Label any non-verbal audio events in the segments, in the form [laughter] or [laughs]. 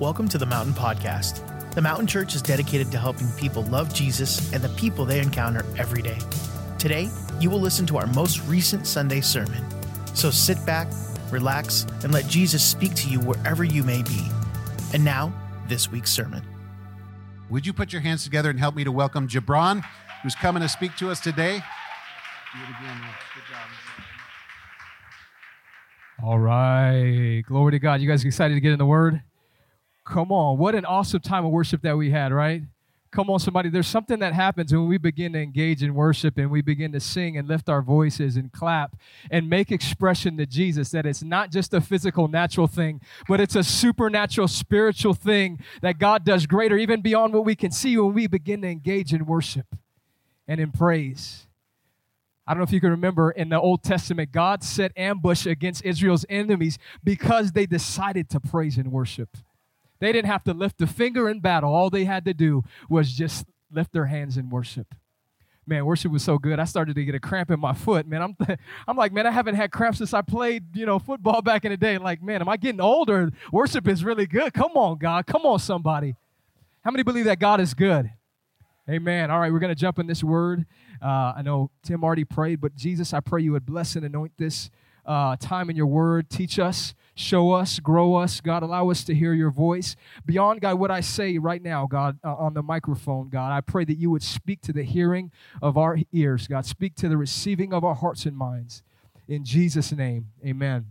Welcome to the Mountain Podcast. The Mountain Church is dedicated to helping people love Jesus and the people they encounter every day. Today, you will listen to our most recent Sunday sermon. So sit back, relax, and let Jesus speak to you wherever you may be. And now, this week's sermon. Would you put your hands together and help me to welcome Jebron, who's coming to speak to us today? All right. Glory to God. You guys excited to get in the Word? Come on. What an awesome time of worship that we had, right? Come on, somebody. There's something that happens when we begin to engage in worship and we begin to sing and lift our voices and clap and make expression to Jesus that it's not just a physical, natural thing, but it's a supernatural, spiritual thing that God does greater, even beyond what we can see when we begin to engage in worship and in praise. I don't know if you can remember in the Old Testament, God set ambush against Israel's enemies because they decided to praise and worship. They didn't have to lift a finger in battle. All they had to do was just lift their hands in worship. Man, worship was so good. I started to get a cramp in my foot. Man, I'm, th- [laughs] I'm like, man, I haven't had cramps since I played, you know, football back in the day. Like, man, am I getting older? Worship is really good. Come on, God. Come on, somebody. How many believe that God is good? Amen. All right, we're going to jump in this word. Uh, I know Tim already prayed, but Jesus, I pray you would bless and anoint this uh, time in your word. Teach us, show us, grow us. God, allow us to hear your voice. Beyond, God, what I say right now, God, uh, on the microphone, God, I pray that you would speak to the hearing of our ears, God. Speak to the receiving of our hearts and minds. In Jesus' name, amen.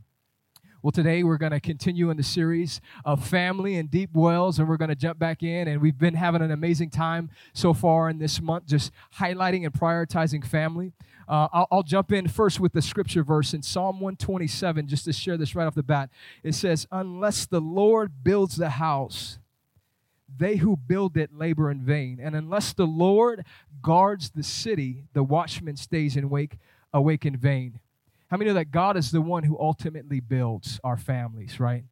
Well, today we're going to continue in the series of family and deep wells, and we're going to jump back in. And we've been having an amazing time so far in this month, just highlighting and prioritizing family. Uh, I'll, I'll, jump in first with the scripture verse in Psalm 127, just to share this right off the bat. It says, Unless the Lord builds the house, they who build it labor in vain. And unless the Lord guards the city, the watchman stays in wake, awake in vain. How many know that God is the one who ultimately builds our families, right?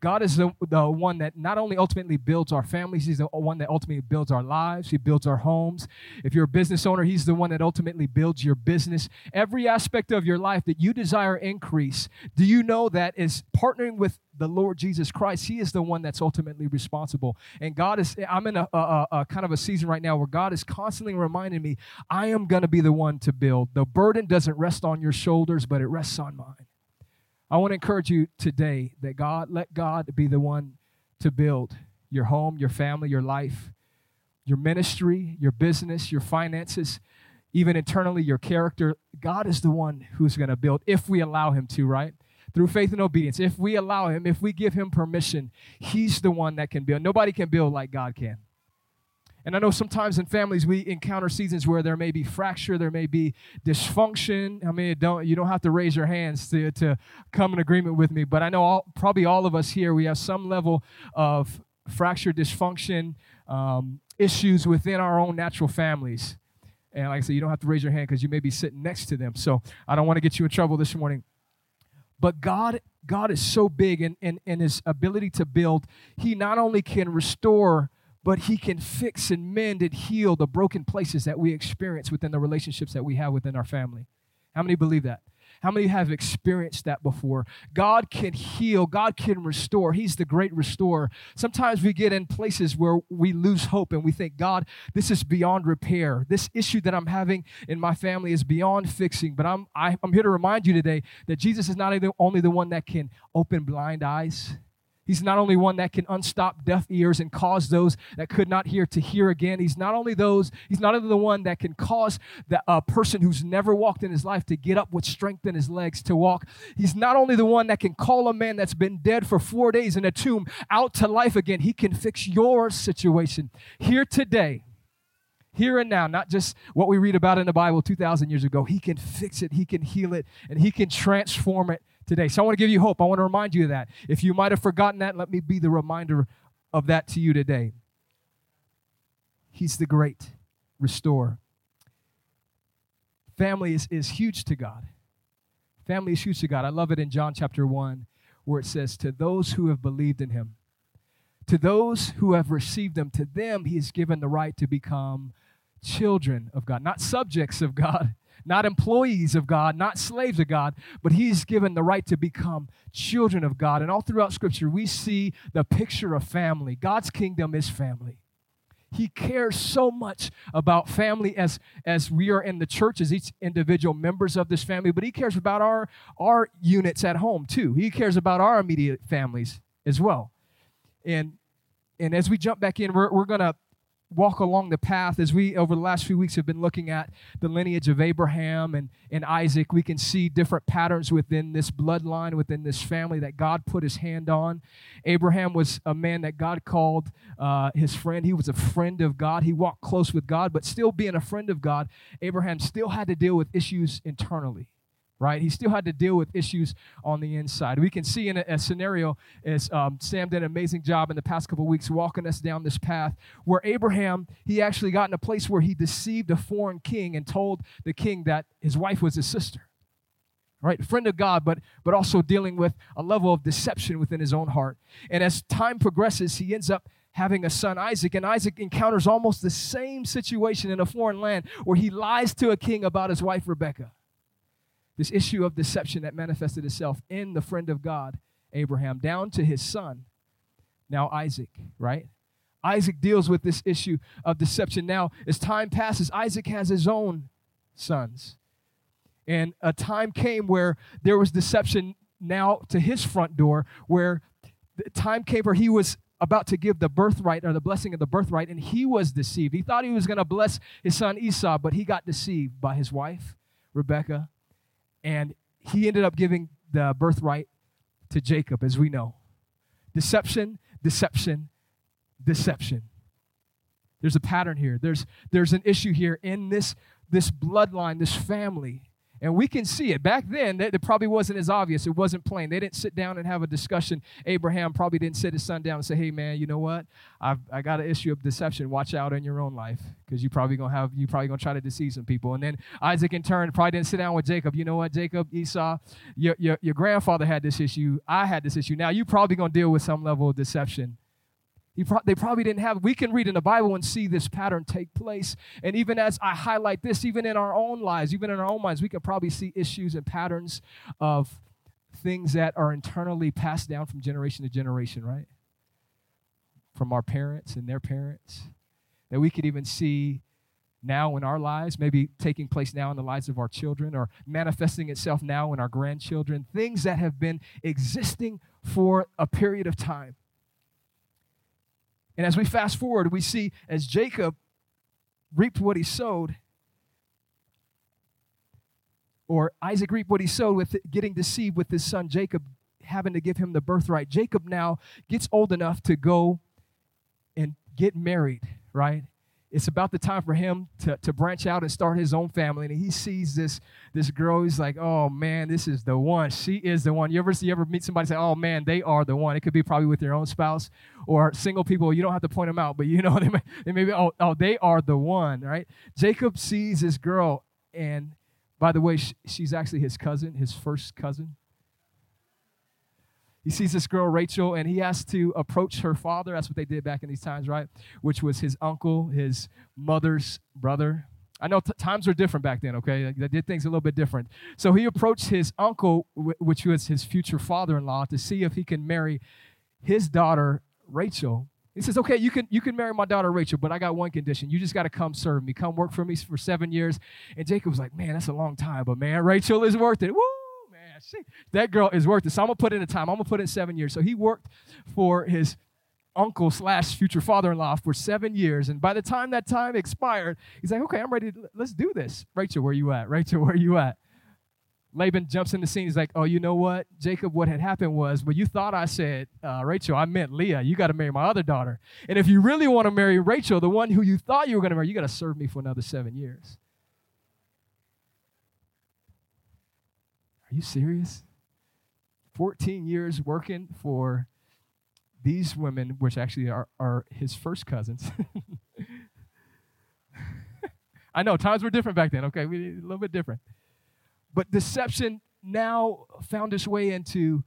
God is the, the one that not only ultimately builds our families, He's the one that ultimately builds our lives. He builds our homes. If you're a business owner, He's the one that ultimately builds your business. Every aspect of your life that you desire increase, do you know that is partnering with the Lord Jesus Christ? He is the one that's ultimately responsible. And God is, I'm in a, a, a kind of a season right now where God is constantly reminding me, I am going to be the one to build. The burden doesn't rest on your shoulders, but it rests on mine. I want to encourage you today that God, let God be the one to build your home, your family, your life, your ministry, your business, your finances, even internally, your character. God is the one who's going to build if we allow Him to, right? Through faith and obedience. If we allow Him, if we give Him permission, He's the one that can build. Nobody can build like God can. And I know sometimes in families we encounter seasons where there may be fracture, there may be dysfunction. I mean, don't you don't have to raise your hands to, to come in agreement with me, but I know all, probably all of us here we have some level of fracture, dysfunction, um, issues within our own natural families. And like I said, you don't have to raise your hand because you may be sitting next to them. So I don't want to get you in trouble this morning. But God, God is so big in, in, in his ability to build. He not only can restore but he can fix and mend and heal the broken places that we experience within the relationships that we have within our family. How many believe that? How many have experienced that before? God can heal, God can restore. He's the great restorer. Sometimes we get in places where we lose hope and we think, God, this is beyond repair. This issue that I'm having in my family is beyond fixing. But I'm, I, am i am here to remind you today that Jesus is not only the one that can open blind eyes, He's not only one that can unstop deaf ears and cause those that could not hear to hear again. He's not only those, he's not only the one that can cause the a person who's never walked in his life to get up with strength in his legs to walk. He's not only the one that can call a man that's been dead for four days in a tomb out to life again. He can fix your situation here today here and now, not just what we read about in the Bible 2,000 years ago. He can fix it, He can heal it, and He can transform it today. So I want to give you hope. I want to remind you of that. If you might have forgotten that, let me be the reminder of that to you today. He's the great restorer. Family is, is huge to God. Family is huge to God. I love it in John chapter 1 where it says, To those who have believed in him, to those who have received him, to them he has given the right to become children of God, not subjects of God, not employees of God, not slaves of God, but he's given the right to become children of God. And all throughout Scripture, we see the picture of family. God's kingdom is family. He cares so much about family as, as we are in the church, as each individual members of this family, but he cares about our, our units at home too. He cares about our immediate families as well. And, and as we jump back in, we're, we're going to walk along the path as we over the last few weeks have been looking at the lineage of abraham and, and isaac we can see different patterns within this bloodline within this family that god put his hand on. Abraham was a man that god called uh, his friend. He was a friend of god. He walked close with god but still being a friend of god abraham still had to deal with issues internally right? He still had to deal with issues on the inside. We can see in a, a scenario as um, Sam did an amazing job in the past couple weeks walking us down this path where Abraham, he actually got in a place where he deceived a foreign king and told the king that his wife was his sister. Right, friend of God, but but also dealing with a level of deception within his own heart. And as time progresses, he ends up having a son, Isaac, and Isaac encounters almost the same situation in a foreign land where he lies to a king about his wife Rebecca this issue of deception that manifested itself in the friend of God, Abraham, down to his son, now Isaac, right? Isaac deals with this issue of deception. Now, as time passes, Isaac has his own sons. And a time came where there was deception now to his front door, where time came where he was about to give the birthright or the blessing of the birthright, and he was deceived. He thought he was going to bless his son Esau, but he got deceived by his wife, Rebecca, and he ended up giving the birthright to Jacob, as we know. Deception, deception, deception. There's a pattern here. There's, there's an issue here in this, this bloodline, this family and we can see it. Back then, it probably wasn't as obvious. It wasn't plain. They didn't sit down and have a discussion. Abraham probably didn't sit his son down and say, hey, man, you know what? I've, I got an issue of deception. Watch out in your own life because you probably going to have, you probably going to try to deceive some people. And then Isaac, in turn, probably didn't sit down with Jacob. You know what, Jacob, Esau, your, your, your grandfather had this issue. I had this issue. Now you probably going to deal with some level of deception Pro- they probably didn't have. We can read in the Bible and see this pattern take place. And even as I highlight this, even in our own lives, even in our own minds, we can probably see issues and patterns of things that are internally passed down from generation to generation, right? From our parents and their parents. That we could even see now in our lives, maybe taking place now in the lives of our children or manifesting itself now in our grandchildren, things that have been existing for a period of time. And as we fast forward, we see as Jacob reaped what he sowed, or Isaac reaped what he sowed with getting deceived with his son Jacob having to give him the birthright. Jacob now gets old enough to go and get married, right? It's about the time for him to, to branch out and start his own family. And he sees this, this girl. He's like, oh man, this is the one. She is the one. You ever, you ever meet somebody say, oh man, they are the one? It could be probably with your own spouse or single people. You don't have to point them out, but you [laughs] know, they may, they may be, oh, oh, they are the one, right? Jacob sees this girl. And by the way, she's actually his cousin, his first cousin he sees this girl, Rachel, and he has to approach her father. That's what they did back in these times, right? Which was his uncle, his mother's brother. I know t- times were different back then, okay? They did things a little bit different. So he approached his uncle, which was his future father in law, to see if he can marry his daughter, Rachel. He says, okay, you can, you can marry my daughter, Rachel, but I got one condition. You just got to come serve me. Come work for me for seven years. And Jacob was like, man, that's a long time, but man, Rachel is worth it. Woo! That girl is worth it. So I'm gonna put in a time. I'm gonna put in seven years. So he worked for his uncle slash future father-in-law for seven years. And by the time that time expired, he's like, okay, I'm ready. Let's do this. Rachel, where you at? Rachel, [laughs] where you at? Laban jumps in the scene. He's like, oh, you know what, Jacob? What had happened was, well, you thought I said uh, Rachel. I meant Leah. You got to marry my other daughter. And if you really want to marry Rachel, the one who you thought you were going to marry, you got to serve me for another seven years. Are you serious? 14 years working for these women, which actually are, are his first cousins. [laughs] I know times were different back then, okay? We, a little bit different. But deception now found its way into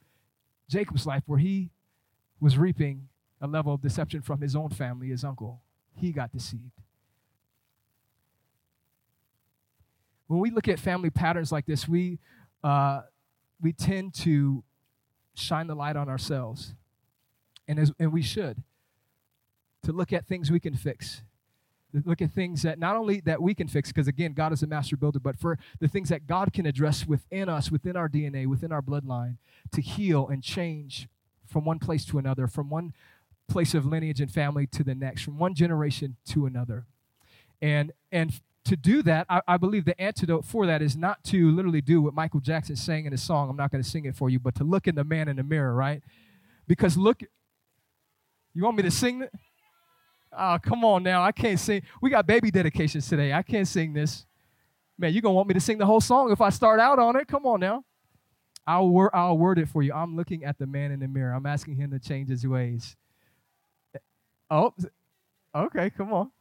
Jacob's life where he was reaping a level of deception from his own family, his uncle. He got deceived. when we look at family patterns like this, we, uh, we tend to shine the light on ourselves. And, as, and we should. To look at things we can fix. Look at things that not only that we can fix, because again, God is a master builder, but for the things that God can address within us, within our DNA, within our bloodline, to heal and change from one place to another, from one place of lineage and family to the next, from one generation to another. And and to do that, I, I, believe the antidote for that is not to literally do what Michael Jackson sang in his song. I'm not going to sing it for you, but to look in the man in the mirror, right? Because look, you want me to sing it? Oh, come on now. I can't sing. We got baby dedications today. I can't sing this. Man, you're going to want me to sing the whole song if I start out on it. Come on now. I'll, wor- I'll word it for you. I'm looking at the man in the mirror. I'm asking him to change his ways. Oh, okay, come on.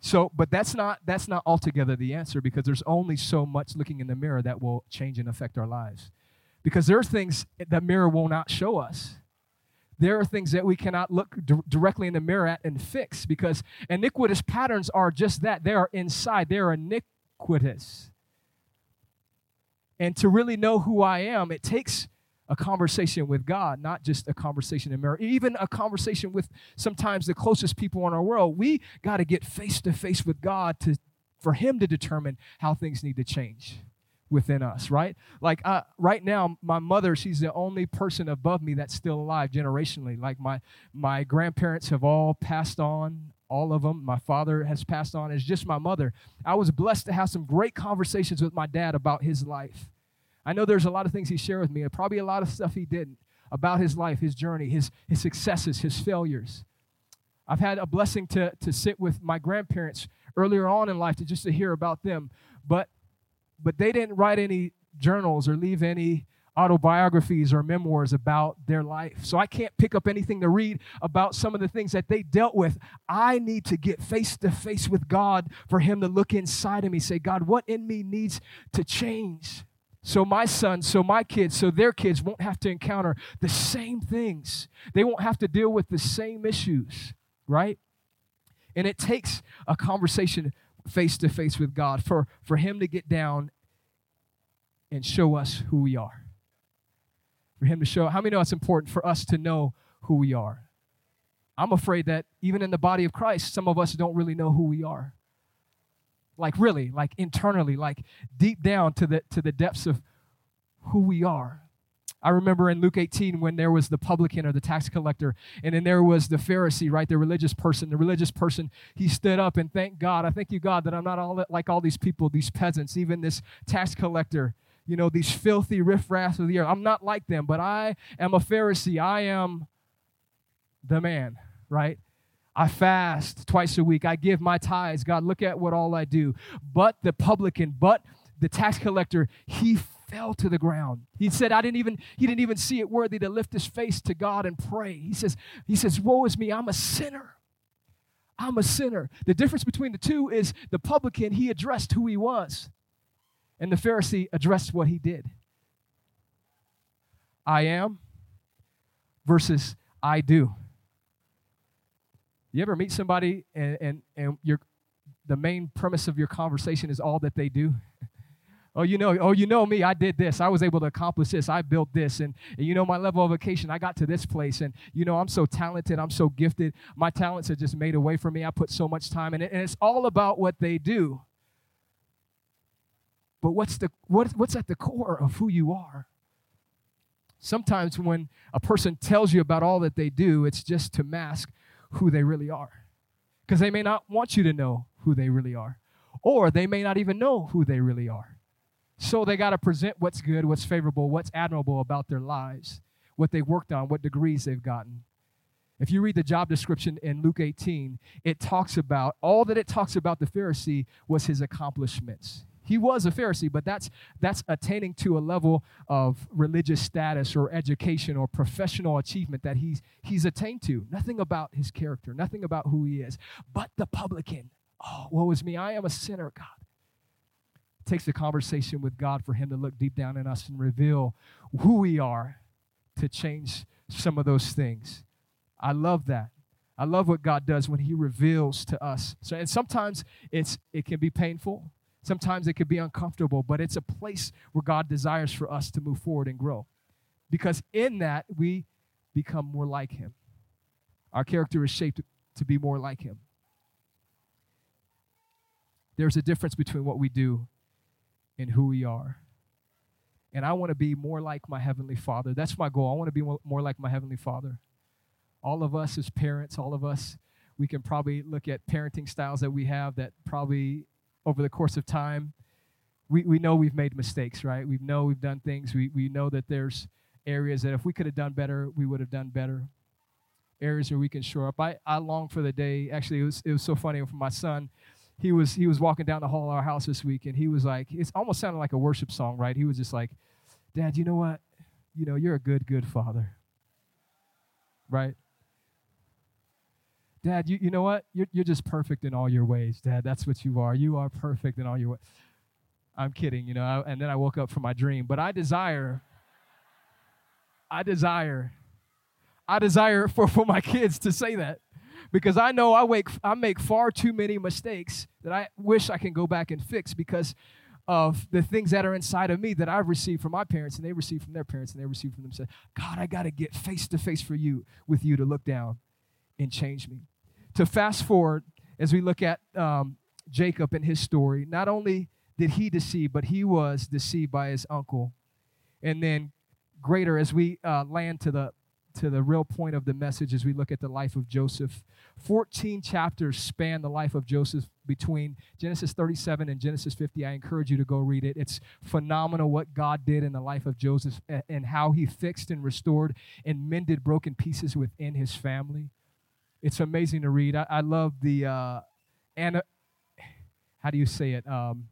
So, but that's not that's not altogether the answer because there's only so much looking in the mirror that will change and affect our lives. Because there are things that mirror will not show us. There are things that we cannot look d- directly in the mirror at and fix because iniquitous patterns are just that. They are inside. They are iniquitous. And to really know who I am, it takes a conversation with God, not just a conversation in mirror, even a conversation with sometimes the closest people in our world. We got to get face to face with God to for Him to determine how things need to change within us, right? Like uh, right now, my mother, she's the only person above me that's still alive generationally. Like my my grandparents have all passed on, all of them. My father has passed on. It's just my mother. I was blessed to have some great conversations with my dad about his life I know there's a lot of things he shared with me, and probably a lot of stuff he didn't about his life, his journey, his, his successes, his failures. I've had a blessing to, to sit with my grandparents earlier on in life to just to hear about them, but but they didn't write any journals or leave any autobiographies or memoirs about their life. So I can't pick up anything to read about some of the things that they dealt with. I need to get face to face with God for Him to look inside of me, say, God, what in me needs to change? So my sons, so my kids, so their kids won't have to encounter the same things. They won't have to deal with the same issues, right? And it takes a conversation face to face with God for, for Him to get down and show us who we are. For Him to show, how many know it's important for us to know who we are? I'm afraid that even in the body of Christ, some of us don't really know who we are like really like internally like deep down to the to the depths of who we are. I remember in luke 18 when there was the publican or the tax collector and then there was the pharisee right the religious person. The religious person he stood up and thank god. I thank you god that i'm not all like all these people these peasants even this tax collector you know these filthy riffraff of the earth. I'm not like them but i am a pharisee. I am the man right I fast twice a week. I give my tithes. God, look at what all I do. But the publican, but the tax collector, he fell to the ground. He said, I didn't even, he didn't even see it worthy to lift his face to God and pray. He says, he says, Woe is me, I'm a sinner. I'm a sinner. The difference between the two is the publican, he addressed who he was, and the Pharisee addressed what he did. I am versus I do. You ever meet somebody and, and, and your, the main premise of your conversation is all that they do? [laughs] oh, you know, oh, you know me, I did this. I was able to accomplish this. I built this. And, and you know, my level of vocation, I got to this place. And, you know, I'm so talented. I'm so gifted. My talents are just made away from me. I put so much time in it. And it's all about what they do. But what's, the, what, what's at the core of who you are? Sometimes when a person tells you about all that they do, it's just to mask who they really are. Because they may not want you to know who they really are, or they may not even know who they really are. So they got to present what's good, what's favorable, what's admirable about their lives, what they've worked on, what degrees they've gotten. If you read the job description in Luke 18, it talks about all that it talks about the Pharisee was his accomplishments. He was a Pharisee, but that's that's attaining to a level of religious status or education or professional achievement that he's he's attained to. Nothing about his character, nothing about who he is. But the publican, oh, woe is me, I am a sinner, God. It takes a conversation with God for him to look deep down in us and reveal who we are to change some of those things. I love that. I love what God does when He reveals to us. So, and sometimes it's it can be painful. Sometimes it could be uncomfortable, but it's a place where God desires for us to move forward and grow. Because in that, we become more like Him. Our character is shaped to be more like Him. There's a difference between what we do and who we are. And I want to be more like my Heavenly Father. That's my goal. I want to be more like my Heavenly Father. All of us as parents, all of us, we can probably look at parenting styles that we have that probably over the course of time, we, we know we've made mistakes, right? We know we've done things. We, we know that there's areas that if we could have done better, we would have done better. Areas where we can shore up. I, I long for the day. Actually, it was, it was so funny for my son he was he was walking down the hall of our house this week and he was like it almost sounded like a worship song right he was just like dad you know what you know you're a good good father right dad you, you know what? You're, you're just perfect in all your ways dad. That's what you are. You are perfect in all your ways i'm kidding you know I, and then i woke up from my dream but i desire i desire i desire for for my kids to say that because I know I, wake, I make far too many mistakes that I wish I can go back and fix because of the things that are inside of me that I've received from my parents and they received from their parents and they received from themselves. God, I got to get face to face for you with you to look down and change me. To fast forward as we look at um, Jacob and his story, not only did he deceive, but he was deceived by his uncle. And then greater as we uh, land to the to the real point of the message as we look at the life of Joseph. 14 chapters span the life of Joseph between Genesis 37 and Genesis 50. I encourage you to go read it. It's phenomenal what God did in the life of Joseph and how he fixed and restored and mended broken pieces within his family. It's amazing to read. I, I love the, uh, how do you say it? Um,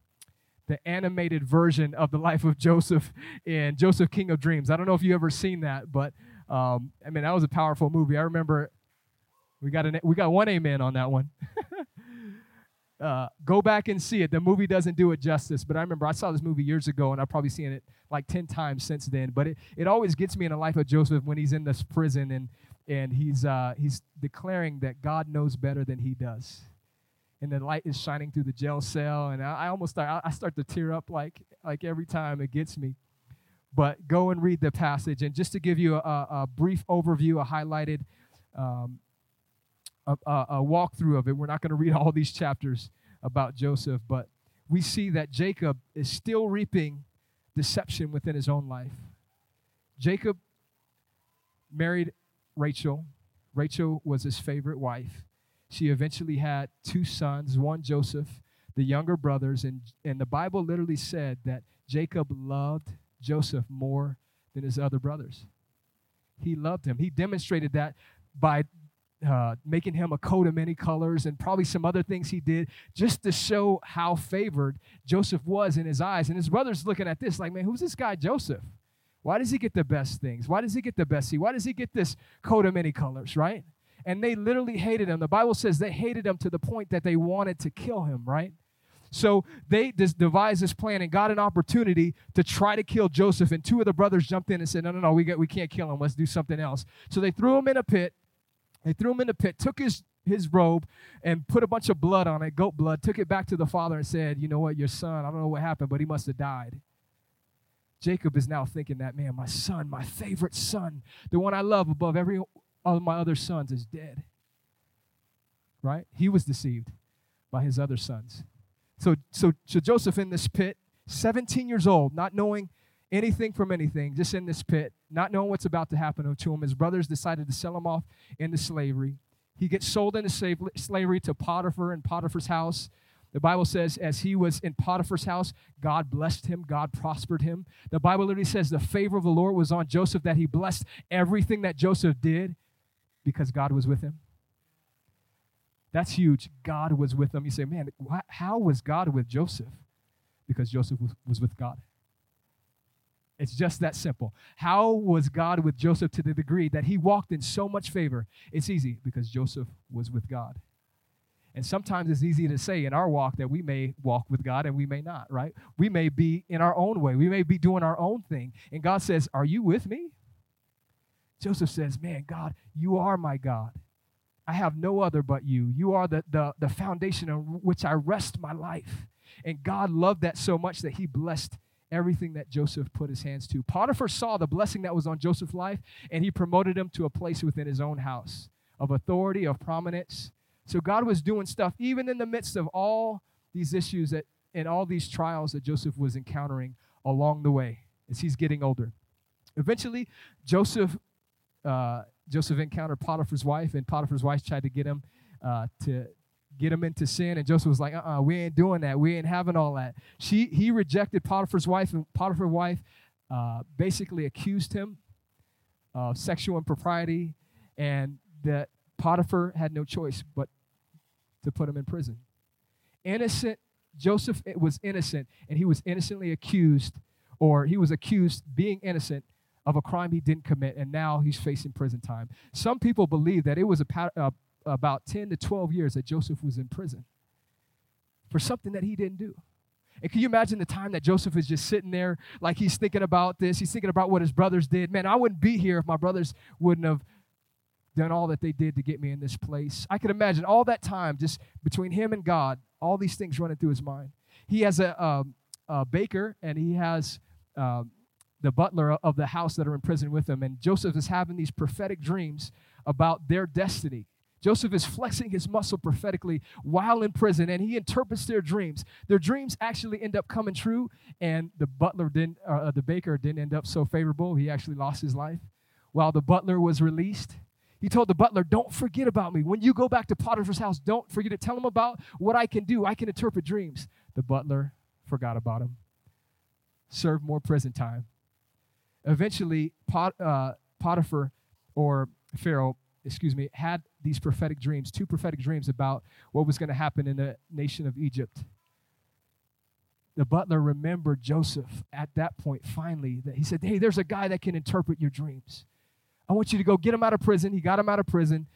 the animated version of the [laughs] life of Joseph in Joseph King of Dreams. I don't know if you ever seen that, but um, I mean, that was a powerful movie. I remember we got an we got one amen on that one. [laughs] uh, go back and see it. The movie doesn't do it justice, but I remember I saw this movie years ago, and I've probably seen it like ten times since then. But it, it always gets me in the life of Joseph when he's in this prison and and he's uh, he's declaring that God knows better than he does, and the light is shining through the jail cell, and I, I almost start I start to tear up like like every time it gets me but go and read the passage. And just to give you a, a brief overview, a highlighted um, a, a, a walkthrough of it, we're not going to read all these chapters about Joseph, but we see that Jacob is still reaping deception within his own life. Jacob married Rachel. Rachel was his favorite wife. She eventually had two sons, one Joseph, the younger brothers, and, and the Bible literally said that Jacob loved Joseph more than his other brothers. He loved him. He demonstrated that by uh, making him a coat of many colors and probably some other things he did just to show how favored Joseph was in his eyes. And his brothers looking at this like, man, who's this guy Joseph? Why does he get the best things? Why does he get the best seat? Why does he get this coat of many colors, right? And they literally hated him. The Bible says they hated him to the point that they wanted to kill him, right? So they devised this plan and got an opportunity to try to kill Joseph. And two of the brothers jumped in and said, No, no, no, we, got, we can't kill him. Let's do something else. So they threw him in a pit. They threw him in the pit, took his, his robe, and put a bunch of blood on it, goat blood, took it back to the father and said, You know what, your son, I don't know what happened, but he must have died. Jacob is now thinking that, man, my son, my favorite son, the one I love above every of my other sons, is dead. Right? He was deceived by his other sons. So, so, so Joseph in this pit, 17 years old, not knowing anything from anything, just in this pit, not knowing what's about to happen to him. His brothers decided to sell him off into slavery. He gets sold into slavery to Potiphar in Potiphar's house. The Bible says, as he was in Potiphar's house, God blessed him, God prospered him. The Bible literally says the favor of the Lord was on Joseph, that he blessed everything that Joseph did because God was with him. That's huge. God was with them. You say, man, how was God with Joseph? Because Joseph was with God. It's just that simple. How was God with Joseph to the degree that he walked in so much favor? It's easy because Joseph was with God. And sometimes it's easy to say in our walk that we may walk with God and we may not, right? We may be in our own way. We may be doing our own thing. And God says, Are you with me? Joseph says, Man, God, you are my God. I have no other but you. You are the, the, the foundation on which I rest my life. And God loved that so much that he blessed everything that Joseph put his hands to. Potiphar saw the blessing that was on Joseph's life, and he promoted him to a place within his own house of authority, of prominence. So God was doing stuff even in the midst of all these issues that and all these trials that Joseph was encountering along the way as he's getting older. Eventually, Joseph uh, Joseph encountered Potiphar's wife, and Potiphar's wife tried to get him uh, to get him into sin. And Joseph was like, uh-uh, we ain't doing that. We ain't having all that. She, he rejected Potiphar's wife, and Potiphar's wife uh, basically accused him of sexual impropriety, and that Potiphar had no choice but to put him in prison. Innocent, Joseph was innocent, and he was innocently accused, or he was accused being innocent of a crime he didn't commit, and now he's facing prison time. Some people believe that it was a, uh, about 10 to 12 years that Joseph was in prison for something that he didn't do. And can you imagine the time that Joseph is just sitting there, like he's thinking about this? He's thinking about what his brothers did. Man, I wouldn't be here if my brothers wouldn't have done all that they did to get me in this place. I could imagine all that time just between him and God, all these things running through his mind. He has a, um, a baker and he has um, the butler of the house that are in prison with him. And Joseph is having these prophetic dreams about their destiny. Joseph is flexing his muscle prophetically while in prison, and he interprets their dreams. Their dreams actually end up coming true, and the butler didn't, uh, the baker didn't end up so favorable. He actually lost his life. While the butler was released, he told the butler, Don't forget about me. When you go back to Potiphar's house, don't forget to tell him about what I can do. I can interpret dreams. The butler forgot about him, served more prison time. Eventually, Pot, uh, Potiphar or Pharaoh, excuse me, had these prophetic dreams, two prophetic dreams about what was going to happen in the nation of Egypt. The butler remembered Joseph at that point, finally, that he said, Hey, there's a guy that can interpret your dreams. I want you to go get him out of prison. He got him out of prison.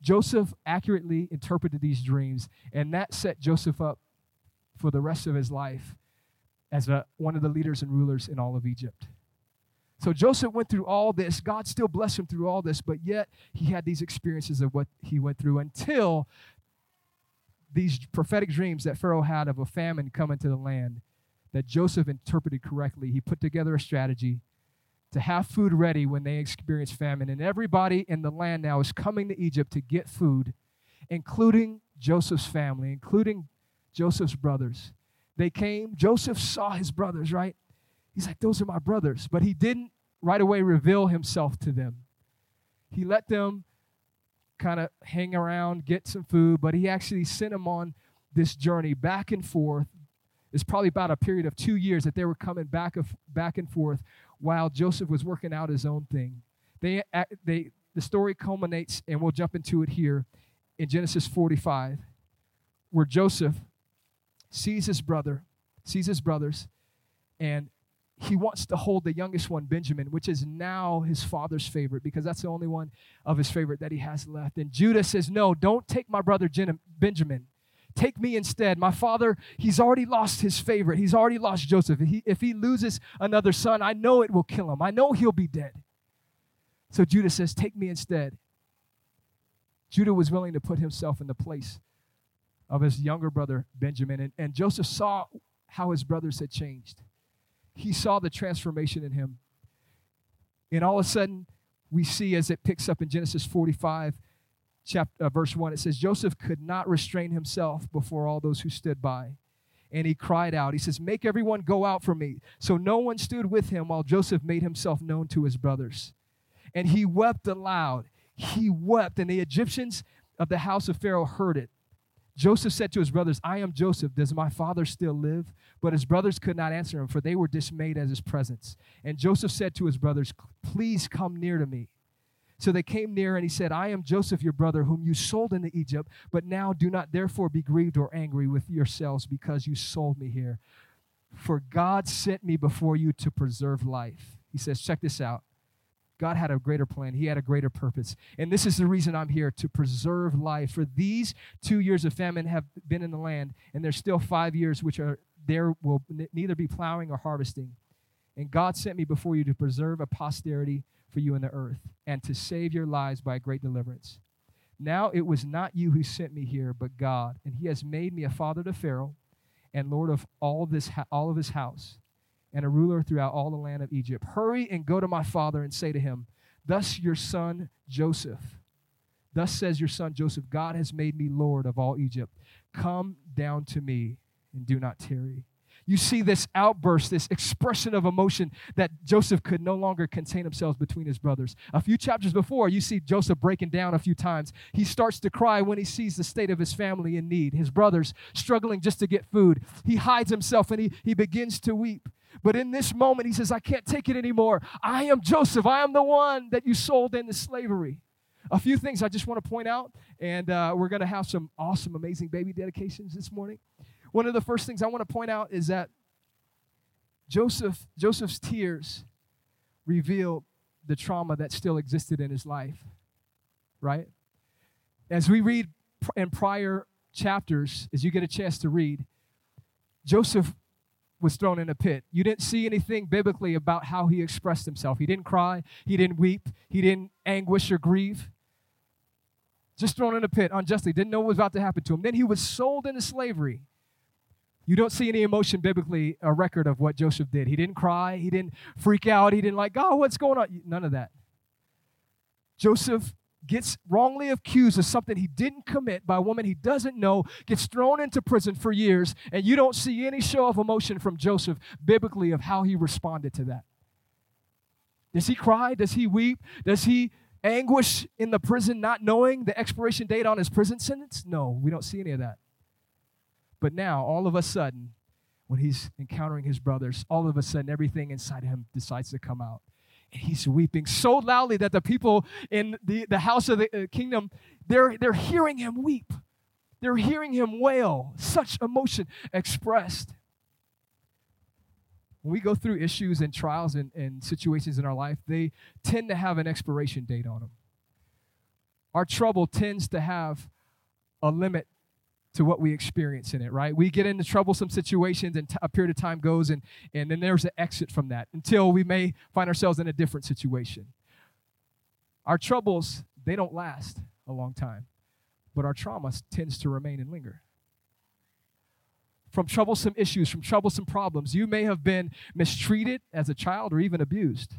Joseph accurately interpreted these dreams, and that set Joseph up for the rest of his life as a, one of the leaders and rulers in all of Egypt. So Joseph went through all this. God still blessed him through all this, but yet he had these experiences of what he went through until these prophetic dreams that Pharaoh had of a famine coming to the land that Joseph interpreted correctly. He put together a strategy to have food ready when they experience famine. And everybody in the land now is coming to Egypt to get food, including Joseph's family, including Joseph's brothers. They came, Joseph saw his brothers, right? He's like, Those are my brothers. But he didn't right away reveal himself to them. He let them kind of hang around, get some food, but he actually sent them on this journey back and forth. It's probably about a period of two years that they were coming back, of, back and forth while Joseph was working out his own thing. They, they, the story culminates, and we'll jump into it here in Genesis 45, where Joseph sees his brother, sees his brothers, and he wants to hold the youngest one, Benjamin, which is now his father's favorite because that's the only one of his favorite that he has left. And Judah says, No, don't take my brother Benjamin. Take me instead. My father, he's already lost his favorite. He's already lost Joseph. If he, if he loses another son, I know it will kill him. I know he'll be dead. So Judah says, Take me instead. Judah was willing to put himself in the place of his younger brother, Benjamin. And, and Joseph saw how his brothers had changed he saw the transformation in him. And all of a sudden, we see as it picks up in Genesis 45, chapter, uh, verse 1, it says, Joseph could not restrain himself before all those who stood by. And he cried out, He says, Make everyone go out from me. So no one stood with him while Joseph made himself known to his brothers. And he wept aloud. He wept, and the Egyptians of the house of Pharaoh heard it. Joseph said to his brothers, I am Joseph. Does my father still live? But his brothers could not answer him, for they were dismayed at his presence. And Joseph said to his brothers, Please come near to me. So they came near, and he said, I am Joseph, your brother, whom you sold into Egypt. But now do not therefore be grieved or angry with yourselves because you sold me here. For God sent me before you to preserve life. He says, Check this out. God had a greater plan. He had a greater purpose. And this is the reason I'm here to preserve life. For these two years of famine have been in the land, and there's still five years which are there will neither be plowing or harvesting. And God sent me before you to preserve a posterity for you in the earth and to save your lives by a great deliverance. Now it was not you who sent me here, but God. And he has made me a father to Pharaoh and lord of all this all of his house and a ruler throughout all the land of Egypt. Hurry and go to my father and say to him, Thus your son Joseph, thus says your son Joseph, God has made me Lord of all Egypt. Come down to me and do not tarry. You see this outburst, this expression of emotion that Joseph could no longer contain himself between his brothers. A few chapters before, you see Joseph breaking down a few times. He starts to cry when he sees the state of his family in need, his brothers struggling just to get food. He hides himself and he, he begins to weep. But in this moment, he says, I can't take it anymore. I am Joseph. I am the one that you sold into slavery. A few things I just want to point out, and uh, we're going to have some awesome, amazing baby dedications this morning. One of the first things I want to point out is that Joseph, Joseph's tears revealed the trauma that still existed in his life, right? As we read in prior chapters, as you get a chance to read, Joseph was thrown in a pit. You didn't see anything biblically about how he expressed himself. He didn't cry, he didn't weep, he didn't anguish or grieve. Just thrown in a pit unjustly, didn't know what was about to happen to him. Then he was sold into slavery. You don't see any emotion biblically, a record of what Joseph did. He didn't cry, he didn't freak out, he didn't like, God, what's going on? None of that. Joseph gets wrongly accused of something he didn't commit by a woman he doesn't know, gets thrown into prison for years, and you don't see any show of emotion from Joseph biblically of how he responded to that. Does he cry? Does he weep? Does he anguish in the prison not knowing the expiration date on his prison sentence? No, we don't see any of that. But now, all of a sudden, when he's encountering his brothers, all of a sudden everything inside him decides to come out. And he's weeping so loudly that the people in the, the house of the uh, kingdom they're, they're hearing him weep. They're hearing him wail such emotion expressed. When we go through issues and trials and, and situations in our life they tend to have an expiration date on them our trouble tends to have a limit to what we experience in it, right? We get into troublesome situations and t- a period of time goes and, and then there's an exit from that until we may find ourselves in a different situation. Our troubles, they don't last a long time, but our trauma tends to remain and linger. From troublesome issues, from troublesome problems, you may have been mistreated as a child or even abused.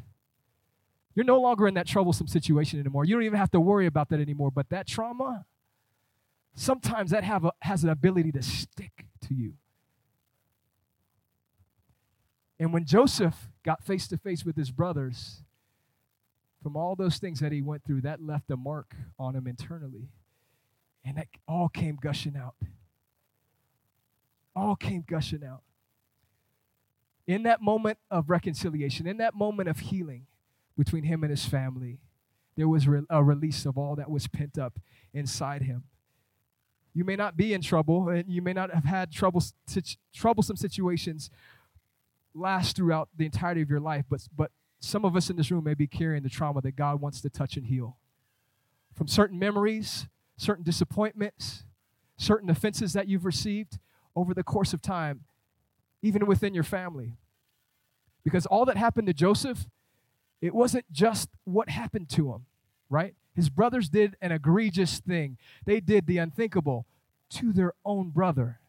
You're no longer in that troublesome situation anymore. You don't even have to worry about that anymore, but that trauma, sometimes that have a, has an ability to stick to you. And when Joseph got face to face with his brothers, from all those things that he went through, that left a mark on him internally. And that all came gushing out. All came gushing out. In that moment of reconciliation, in that moment of healing between him and his family, there was a release of all that was pent up inside him. You may not be in trouble, and you may not have had trouble, troublesome situations last throughout the entirety of your life, but, but some of us in this room may be carrying the trauma that God wants to touch and heal. From certain memories, certain disappointments, certain offenses that you've received over the course of time, even within your family. Because all that happened to Joseph, it wasn't just what happened to him, right? His brothers did an egregious thing. They did the unthinkable to their own brother,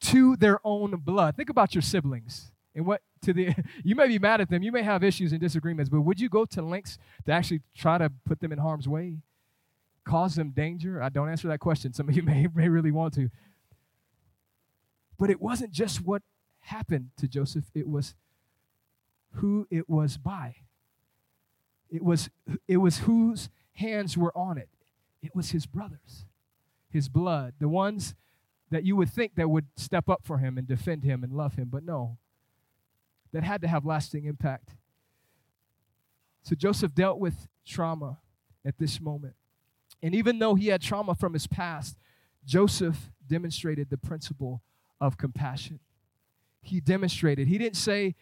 to their own blood. Think about your siblings and what to the [laughs] you may be mad at them, you may have issues and disagreements, but would you go to lengths to actually try to put them in harm's way? Cause them danger? I don't answer that question. Some of you [laughs] may, may really want to. But it wasn't just what happened to Joseph, it was who it was by. It was it was whose hands were on it. It was his brothers, his blood, the ones that you would think that would step up for him and defend him and love him, but no, that had to have lasting impact. So Joseph dealt with trauma at this moment. And even though he had trauma from his past, Joseph demonstrated the principle of compassion. He demonstrated, he didn't say,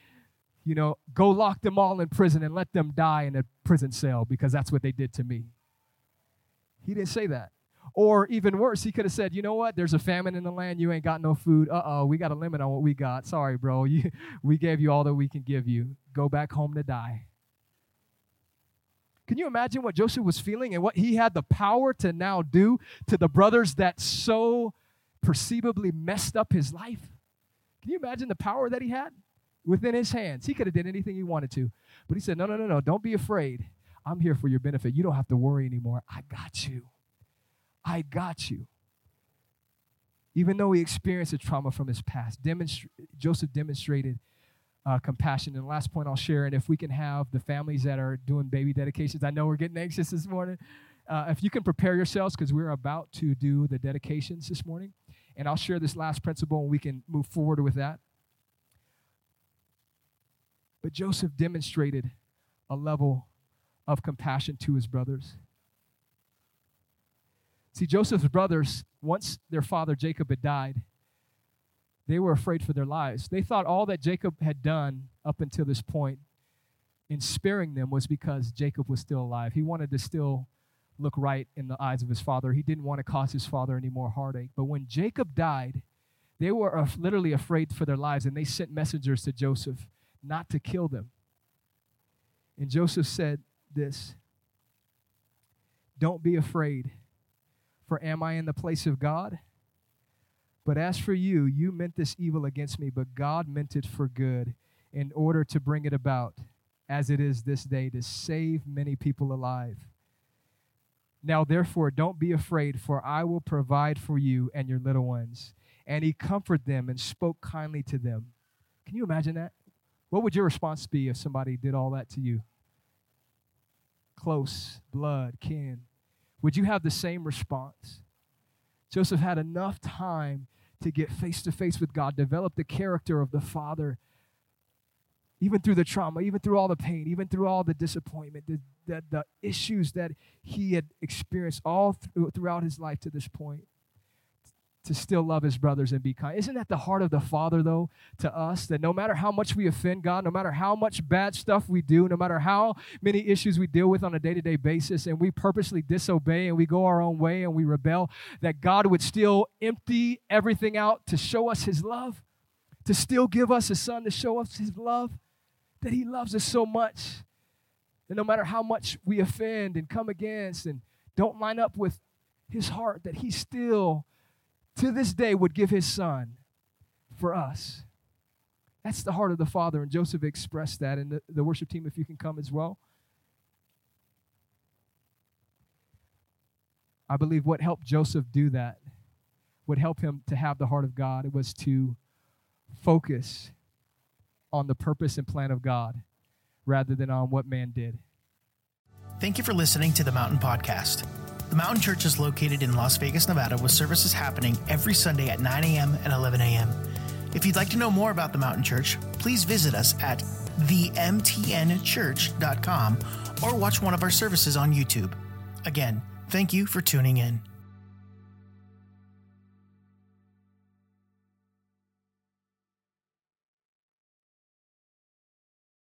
you know, go lock them all in prison and let them die in a prison cell because that's what they did to me. He didn't say that. Or even worse, he could have said, you know what? There's a famine in the land. You ain't got no food. Uh oh, we got a limit on what we got. Sorry, bro. [laughs] You, we gave you all that we can give you. Go back home to die. Can you imagine what Joseph was feeling and what he had the power to now do to the brothers that so perceivably messed up his life? Can you imagine the power that he had within his hands? He could have did anything he wanted to. But he said, No, no, no, no, don't be afraid. I'm here for your benefit. You don't have to worry anymore. I got you. I got you. Even though he experienced a trauma from his past, demonstra- Joseph demonstrated uh, compassion. And the last point I'll share, and if we can have the families that are doing baby dedications, I know we're getting anxious this morning. Uh, if you can prepare yourselves, because we're about to do the dedications this morning, and I'll share this last principle and we can move forward with that. But Joseph demonstrated a level of compassion to his brothers. See, Joseph's brothers, once their father Jacob had died, they were afraid for their lives. They thought all that Jacob had done up until this point in sparing them was because Jacob was still alive. He wanted to still look right in the eyes of his father. He didn't want to cause his father any more heartache. But when Jacob died, they were literally afraid for their lives and they sent messengers to Joseph not to kill them. And Joseph said this Don't be afraid, for am I in the place of God? But as for you, you meant this evil against me, but God meant it for good in order to bring it about, as it is this day, to save many people alive. Now, therefore, don't be afraid, for I will provide for you and your little ones. And he comforted them and spoke kindly to them. Can you imagine that? What would your response be if somebody did all that to you? Close, blood, kin. Would you have the same response? Joseph had enough time to get face to face with God, develop the character of the Father, even through the trauma, even through all the pain, even through all the disappointment, the, the, the issues that he had experienced all th- throughout his life to this point to still love his brothers and be kind. Isn't that the heart of the Father, though, to us? That no matter how much we offend God, no matter how much bad stuff we do, no matter how many issues we deal with on a day to day basis, and we purposely disobey and we go our own way and we rebel, that God would still empty everything out to show us his love, to still give us a son to show us his love, that he loves us so much. And no matter how much we offend and come against and don't line up with his heart, that he still to this day would give his son for us. That's the heart of the Father, and Joseph expressed that. And the, the worship team, if you can come as well. I believe what helped Joseph do that, would help him to have the heart of God, it was to focus on the purpose and plan of God rather than on what man did. Thank you for listening to the Mountain Podcast. The Mountain Church is located in Las Vegas, Nevada, with services happening every Sunday at 9 a.m. and 11 a.m. If you'd like to know more about the Mountain Church, please visit us at themtnchurch.com or watch one of our services on YouTube. Again, thank you for tuning in.